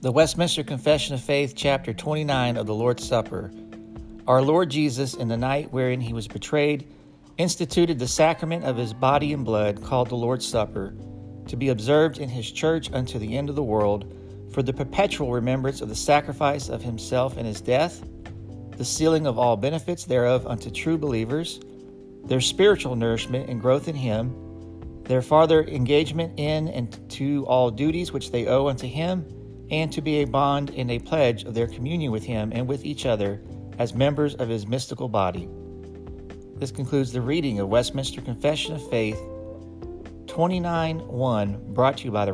The Westminster Confession of Faith, chapter 29 of the Lord's Supper. Our Lord Jesus, in the night wherein he was betrayed, instituted the sacrament of his body and blood, called the Lord's Supper, to be observed in his church unto the end of the world, for the perpetual remembrance of the sacrifice of himself and his death, the sealing of all benefits thereof unto true believers, their spiritual nourishment and growth in him, their farther engagement in and to all duties which they owe unto him and to be a bond and a pledge of their communion with Him and with each other as members of His mystical body. This concludes the reading of Westminster Confession of Faith 29 1, brought to you by the